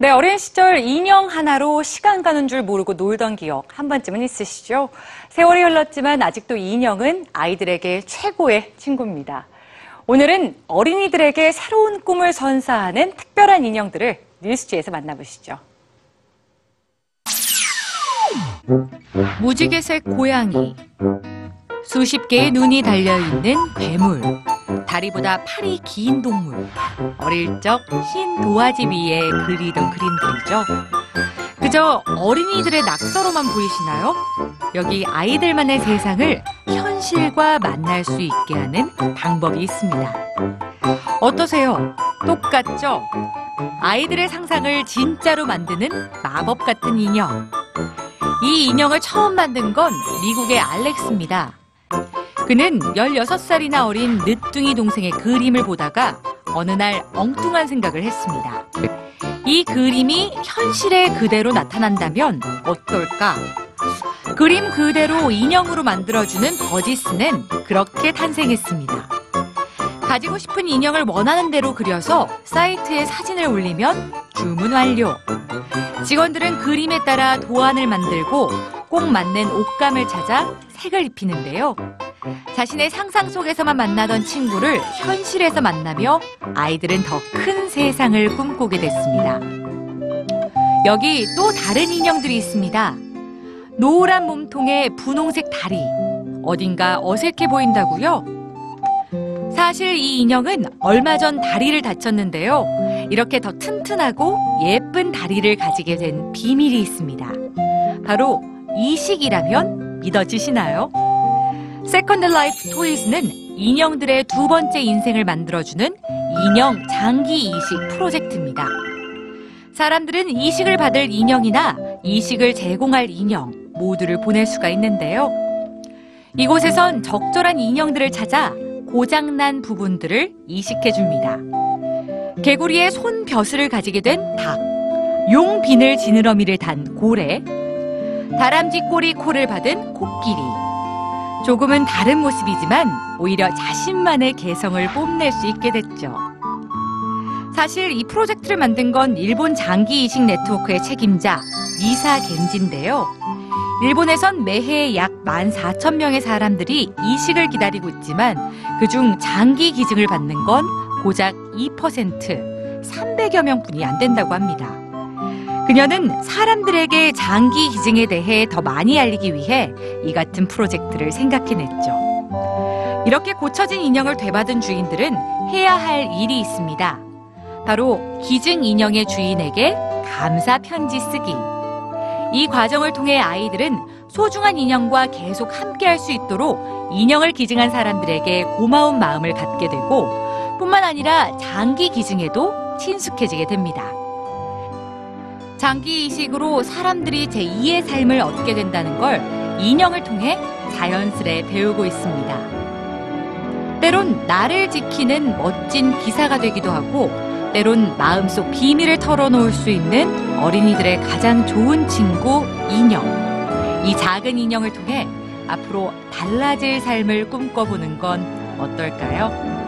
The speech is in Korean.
네, 어린 시절 인형 하나로 시간 가는 줄 모르고 놀던 기억 한 번쯤은 있으시죠? 세월이 흘렀지만 아직도 인형은 아이들에게 최고의 친구입니다. 오늘은 어린이들에게 새로운 꿈을 선사하는 특별한 인형들을 뉴스지에서 만나보시죠. 무지개색 고양이, 수십 개의 눈이 달려있는 괴물, 다리보다 팔이 긴 동물, 어릴 적 흰 도화지 위에 그리던 그림들이죠. 그저 어린이들의 낙서로만 보이시나요? 여기 아이들만의 세상을 현실과 만날 수 있게 하는 방법이 있습니다. 어떠세요? 똑같죠? 아이들의 상상을 진짜로 만드는 마법 같은 인형. 이 인형을 처음 만든 건 미국의 알렉스입니다. 그는 16살이나 어린 늦둥이 동생의 그림을 보다가 어느 날 엉뚱한 생각을 했습니다. 이 그림이 현실에 그대로 나타난다면 어떨까? 그림 그대로 인형으로 만들어주는 버지스는 그렇게 탄생했습니다. 가지고 싶은 인형을 원하는 대로 그려서 사이트에 사진을 올리면 주문 완료. 직원들은 그림에 따라 도안을 만들고 꼭 맞는 옷감을 찾아 색을 입히는데요. 자신의 상상 속에서만 만나던 친구를 현실에서 만나며 아이들은 더 큰 세상을 꿈꾸게 됐습니다. 여기 또 다른 인형들이 있습니다. 노란 몸통에 분홍색 다리. 어딘가 어색해 보인다고요? 사실 이 인형은 얼마 전 다리를 다쳤는데요. 이렇게 더 튼튼하고 예쁜 다리를 가지게 된 비밀이 있습니다. 바로 이식이라면 믿어지시나요? 세컨드 라이프 토이즈는 인형들의 두 번째 인생을 만들어주는 인형 장기 이식 프로젝트입니다. 사람들은 이식을 받을 인형이나 이식을 제공할 인형 모두를 보낼 수가 있는데요. 이곳에선 적절한 인형들을 찾아 고장난 부분들을 이식해 줍니다. 개구리의 손벼슬을 가지게 된 닭, 용 비늘 지느러미를 단 고래, 다람쥐 꼬리 코를 받은 코끼리. 조금은 다른 모습이지만 오히려 자신만의 개성을 뽐낼 수 있게 됐죠. 사실 이 프로젝트를 만든 건 일본 장기 이식 네트워크의 책임자 미사 겐지인데요. 일본에선 매해 약 14,000명의 사람들이 이식을 기다리고 있지만 그중 장기 기증을 받는 건 고작 2%, 300여 명뿐이 안 된다고 합니다. 그녀는 사람들에게 장기 기증에 대해 더 많이 알리기 위해 이 같은 프로젝트를 생각해냈죠. 이렇게 고쳐진 인형을 되받은 주인들은 해야 할 일이 있습니다. 바로 기증 인형의 주인에게 감사 편지 쓰기. 이 과정을 통해 아이들은 소중한 인형과 계속 함께 할 수 있도록 인형을 기증한 사람들에게 고마운 마음을 갖게 되고 뿐만 아니라 장기 기증에도 친숙해지게 됩니다. 장기 이식으로 사람들이 제2의 삶을 얻게 된다는 걸 인형을 통해 자연스레 배우고 있습니다. 때론 나를 지키는 멋진 기사가 되기도 하고 때론 마음속 비밀을 털어놓을 수 있는 어린이들의 가장 좋은 친구 인형. 이 작은 인형을 통해 앞으로 달라질 삶을 꿈꿔보는 건 어떨까요?